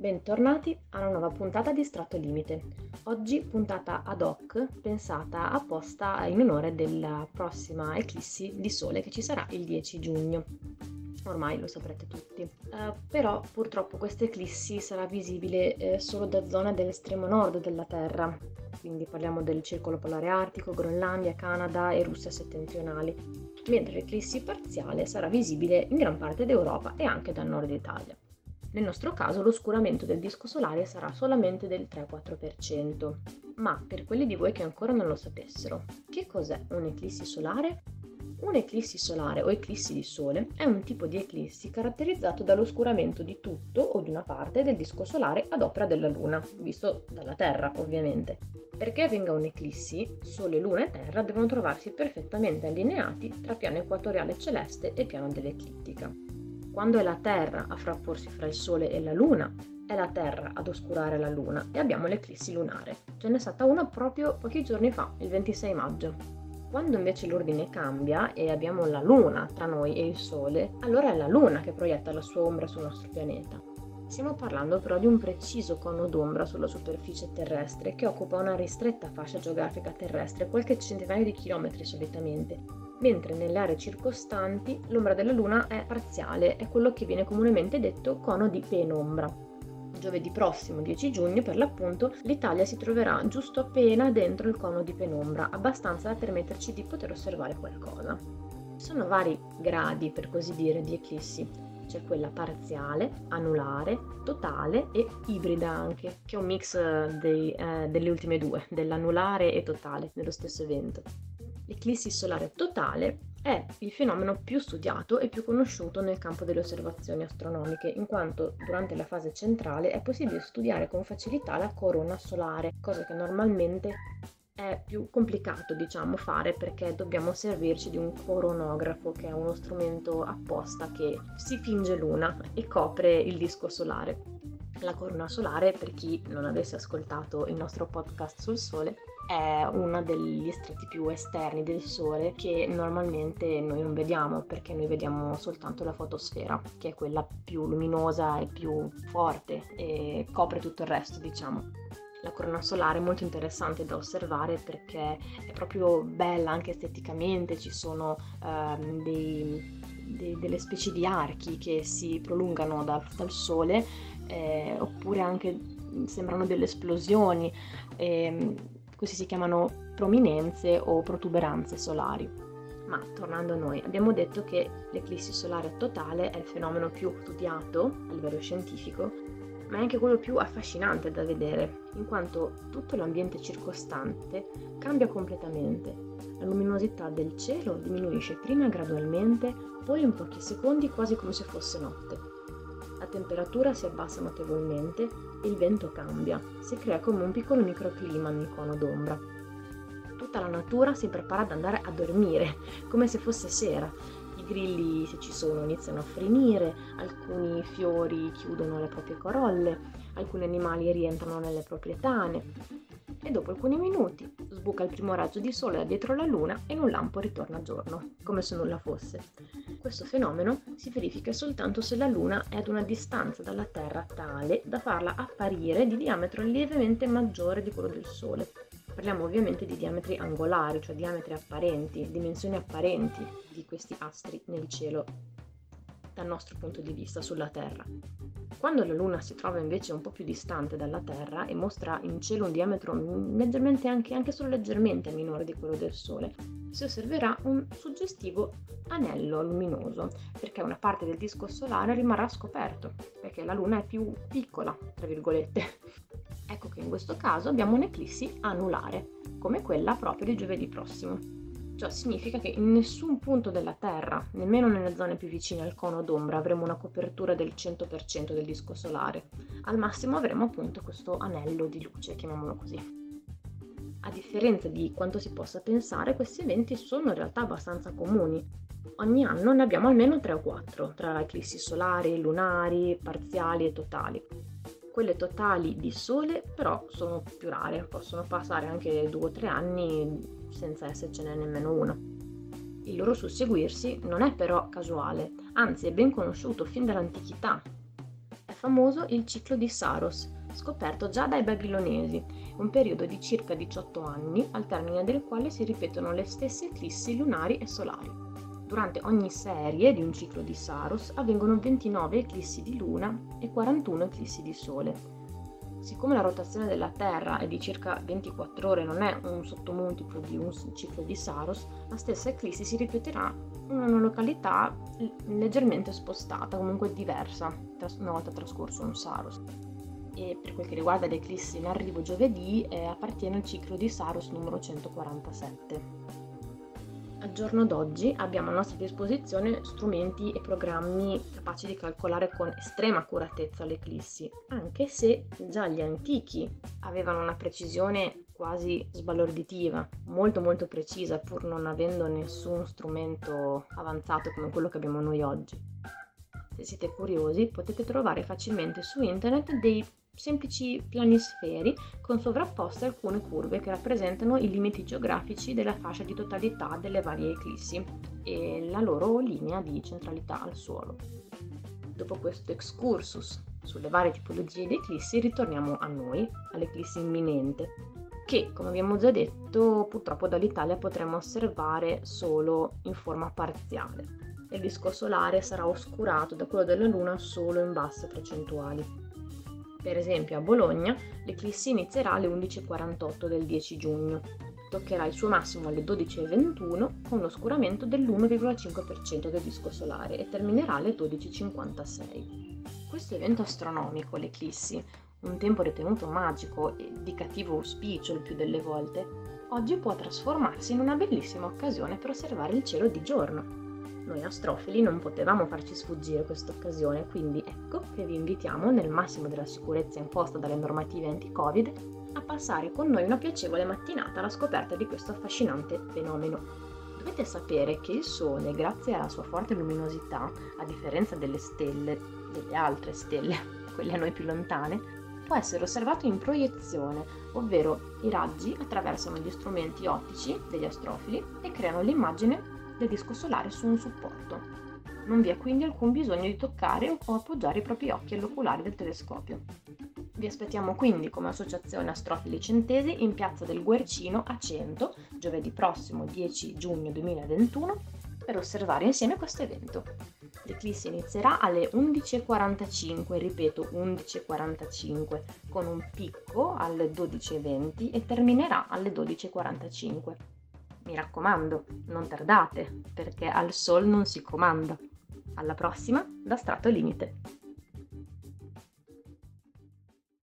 Bentornati a una nuova puntata di Strato Limite. Oggi puntata ad hoc pensata apposta in onore della prossima eclissi di sole che ci sarà il 10 giugno. Ormai lo saprete tutti. Uh, però purtroppo questa eclissi sarà visibile eh, solo da zone dell'estremo nord della Terra, quindi parliamo del circolo polare artico, Groenlandia, Canada e Russia settentrionali, mentre l'eclissi parziale sarà visibile in gran parte d'Europa e anche dal nord Italia. Nel nostro caso l'oscuramento del disco solare sarà solamente del 3-4%, ma per quelli di voi che ancora non lo sapessero, che cos'è un'eclissi solare? Un'eclissi solare o eclissi di sole è un tipo di eclissi caratterizzato dall'oscuramento di tutto o di una parte del disco solare ad opera della Luna, visto dalla Terra ovviamente. Perché avvenga un'eclissi, Sole, Luna e Terra devono trovarsi perfettamente allineati tra piano equatoriale celeste e piano dell'eclittica. Quando è la Terra a frapporsi fra il Sole e la Luna, è la Terra ad oscurare la Luna e abbiamo l'eclissi lunare. Ce n'è stata una proprio pochi giorni fa, il 26 maggio. Quando invece l'ordine cambia e abbiamo la Luna tra noi e il Sole, allora è la Luna che proietta la sua ombra sul nostro pianeta. Stiamo parlando però di un preciso cono d'ombra sulla superficie terrestre che occupa una ristretta fascia geografica terrestre, qualche centinaio di chilometri solitamente, mentre nelle aree circostanti l'ombra della Luna è parziale, è quello che viene comunemente detto cono di penombra. Giovedì prossimo, 10 giugno, per l'appunto, l'Italia si troverà giusto appena dentro il cono di penombra, abbastanza da permetterci di poter osservare qualcosa. Ci sono vari gradi, per così dire, di eclissi. C'è quella parziale, anulare, totale e ibrida anche, che è un mix dei, eh, delle ultime due, dell'anulare e totale, nello stesso evento. L'eclissi solare totale è il fenomeno più studiato e più conosciuto nel campo delle osservazioni astronomiche, in quanto durante la fase centrale è possibile studiare con facilità la corona solare, cosa che normalmente è più complicato, diciamo, fare perché dobbiamo servirci di un coronografo, che è uno strumento apposta che si finge luna e copre il disco solare. La corona solare, per chi non avesse ascoltato il nostro podcast sul Sole, è uno degli strati più esterni del Sole che normalmente noi non vediamo perché noi vediamo soltanto la fotosfera, che è quella più luminosa e più forte e copre tutto il resto, diciamo. La corona solare è molto interessante da osservare perché è proprio bella anche esteticamente, ci sono ehm, dei, dei, delle specie di archi che si prolungano da, dal Sole eh, oppure anche sembrano delle esplosioni. Eh, questi si chiamano prominenze o protuberanze solari. Ma tornando a noi, abbiamo detto che l'eclissi solare totale è il fenomeno più studiato a livello scientifico, ma è anche quello più affascinante da vedere, in quanto tutto l'ambiente circostante cambia completamente. La luminosità del cielo diminuisce prima gradualmente, poi in pochi secondi quasi come se fosse notte la temperatura si abbassa notevolmente e il vento cambia, si crea come un piccolo microclima nel cono d'ombra. Tutta la natura si prepara ad andare a dormire, come se fosse sera. I grilli, se ci sono, iniziano a frinire, alcuni fiori chiudono le proprie corolle, alcuni animali rientrano nelle proprie tane, e dopo alcuni minuti sbuca il primo raggio di sole da dietro la luna e in un lampo ritorna giorno, come se nulla fosse. Questo fenomeno si verifica soltanto se la luna è ad una distanza dalla Terra tale da farla apparire di diametro lievemente maggiore di quello del Sole. Parliamo ovviamente di diametri angolari, cioè diametri apparenti, dimensioni apparenti di questi astri nel cielo dal nostro punto di vista sulla Terra. Quando la Luna si trova invece un po' più distante dalla Terra e mostra in cielo un diametro leggermente anche, anche solo leggermente minore di quello del Sole, si osserverà un suggestivo anello luminoso, perché una parte del disco solare rimarrà scoperto, perché la Luna è più piccola, tra virgolette. Ecco che in questo caso abbiamo un'eclissi anulare, come quella proprio di giovedì prossimo. Ciò significa che in nessun punto della Terra, nemmeno nelle zone più vicine al cono d'ombra, avremo una copertura del 100% del disco solare. Al massimo avremo appunto questo anello di luce, chiamiamolo così. A differenza di quanto si possa pensare, questi eventi sono in realtà abbastanza comuni. Ogni anno ne abbiamo almeno 3 o 4, tra eclissi solari, lunari, parziali e totali. Quelle totali di sole però sono più rare, possono passare anche 2 o 3 anni senza essercene nemmeno uno. Il loro susseguirsi non è però casuale, anzi è ben conosciuto fin dall'antichità. È famoso il ciclo di Saros, scoperto già dai babilonesi, un periodo di circa 18 anni al termine del quale si ripetono le stesse eclissi lunari e solari. Durante ogni serie di un ciclo di Saros avvengono 29 eclissi di luna e 41 eclissi di sole. Siccome la rotazione della Terra è di circa 24 ore, non è un sottomultiplo di un ciclo di Saros, la stessa eclissi si ripeterà in una località leggermente spostata, comunque diversa, una volta trascorso un Saros e per quel che riguarda l'eclissi in arrivo giovedì eh, appartiene al ciclo di Saros numero 147. Al giorno d'oggi abbiamo a nostra disposizione strumenti e programmi capaci di calcolare con estrema accuratezza l'eclissi, anche se già gli antichi avevano una precisione quasi sbalorditiva, molto molto precisa, pur non avendo nessun strumento avanzato come quello che abbiamo noi oggi. Se siete curiosi potete trovare facilmente su internet dei semplici planisferi con sovrapposte alcune curve che rappresentano i limiti geografici della fascia di totalità delle varie eclissi e la loro linea di centralità al suolo. Dopo questo excursus sulle varie tipologie di eclissi ritorniamo a noi, all'eclissi imminente, che come abbiamo già detto purtroppo dall'Italia potremo osservare solo in forma parziale. Il disco solare sarà oscurato da quello della Luna solo in basse percentuali. Per esempio a Bologna l'eclissi inizierà alle 11.48 del 10 giugno, toccherà il suo massimo alle 12.21 con l'oscuramento dell'1,5% del disco solare e terminerà alle 12.56. Questo evento astronomico, l'eclissi, un tempo ritenuto magico e di cattivo auspicio il più delle volte, oggi può trasformarsi in una bellissima occasione per osservare il cielo di giorno noi astrofili non potevamo farci sfuggire questa occasione, quindi ecco che vi invitiamo, nel massimo della sicurezza imposta dalle normative anti-Covid, a passare con noi una piacevole mattinata alla scoperta di questo affascinante fenomeno. Dovete sapere che il Sole, grazie alla sua forte luminosità, a differenza delle stelle, delle altre stelle, quelle a noi più lontane, può essere osservato in proiezione, ovvero i raggi attraversano gli strumenti ottici degli astrofili e creano l'immagine del disco solare su un supporto. Non vi è quindi alcun bisogno di toccare o appoggiare i propri occhi all'oculare del telescopio. Vi aspettiamo quindi come Associazione Astrofili Centesi in Piazza del Guercino a 100, giovedì prossimo 10 giugno 2021, per osservare insieme questo evento. L'eclissi inizierà alle 11.45, ripeto 11.45, con un picco alle 12.20 e terminerà alle 12.45. Mi raccomando, non tardate, perché al sol non si comanda. Alla prossima, da Strato Limite.